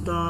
звезда.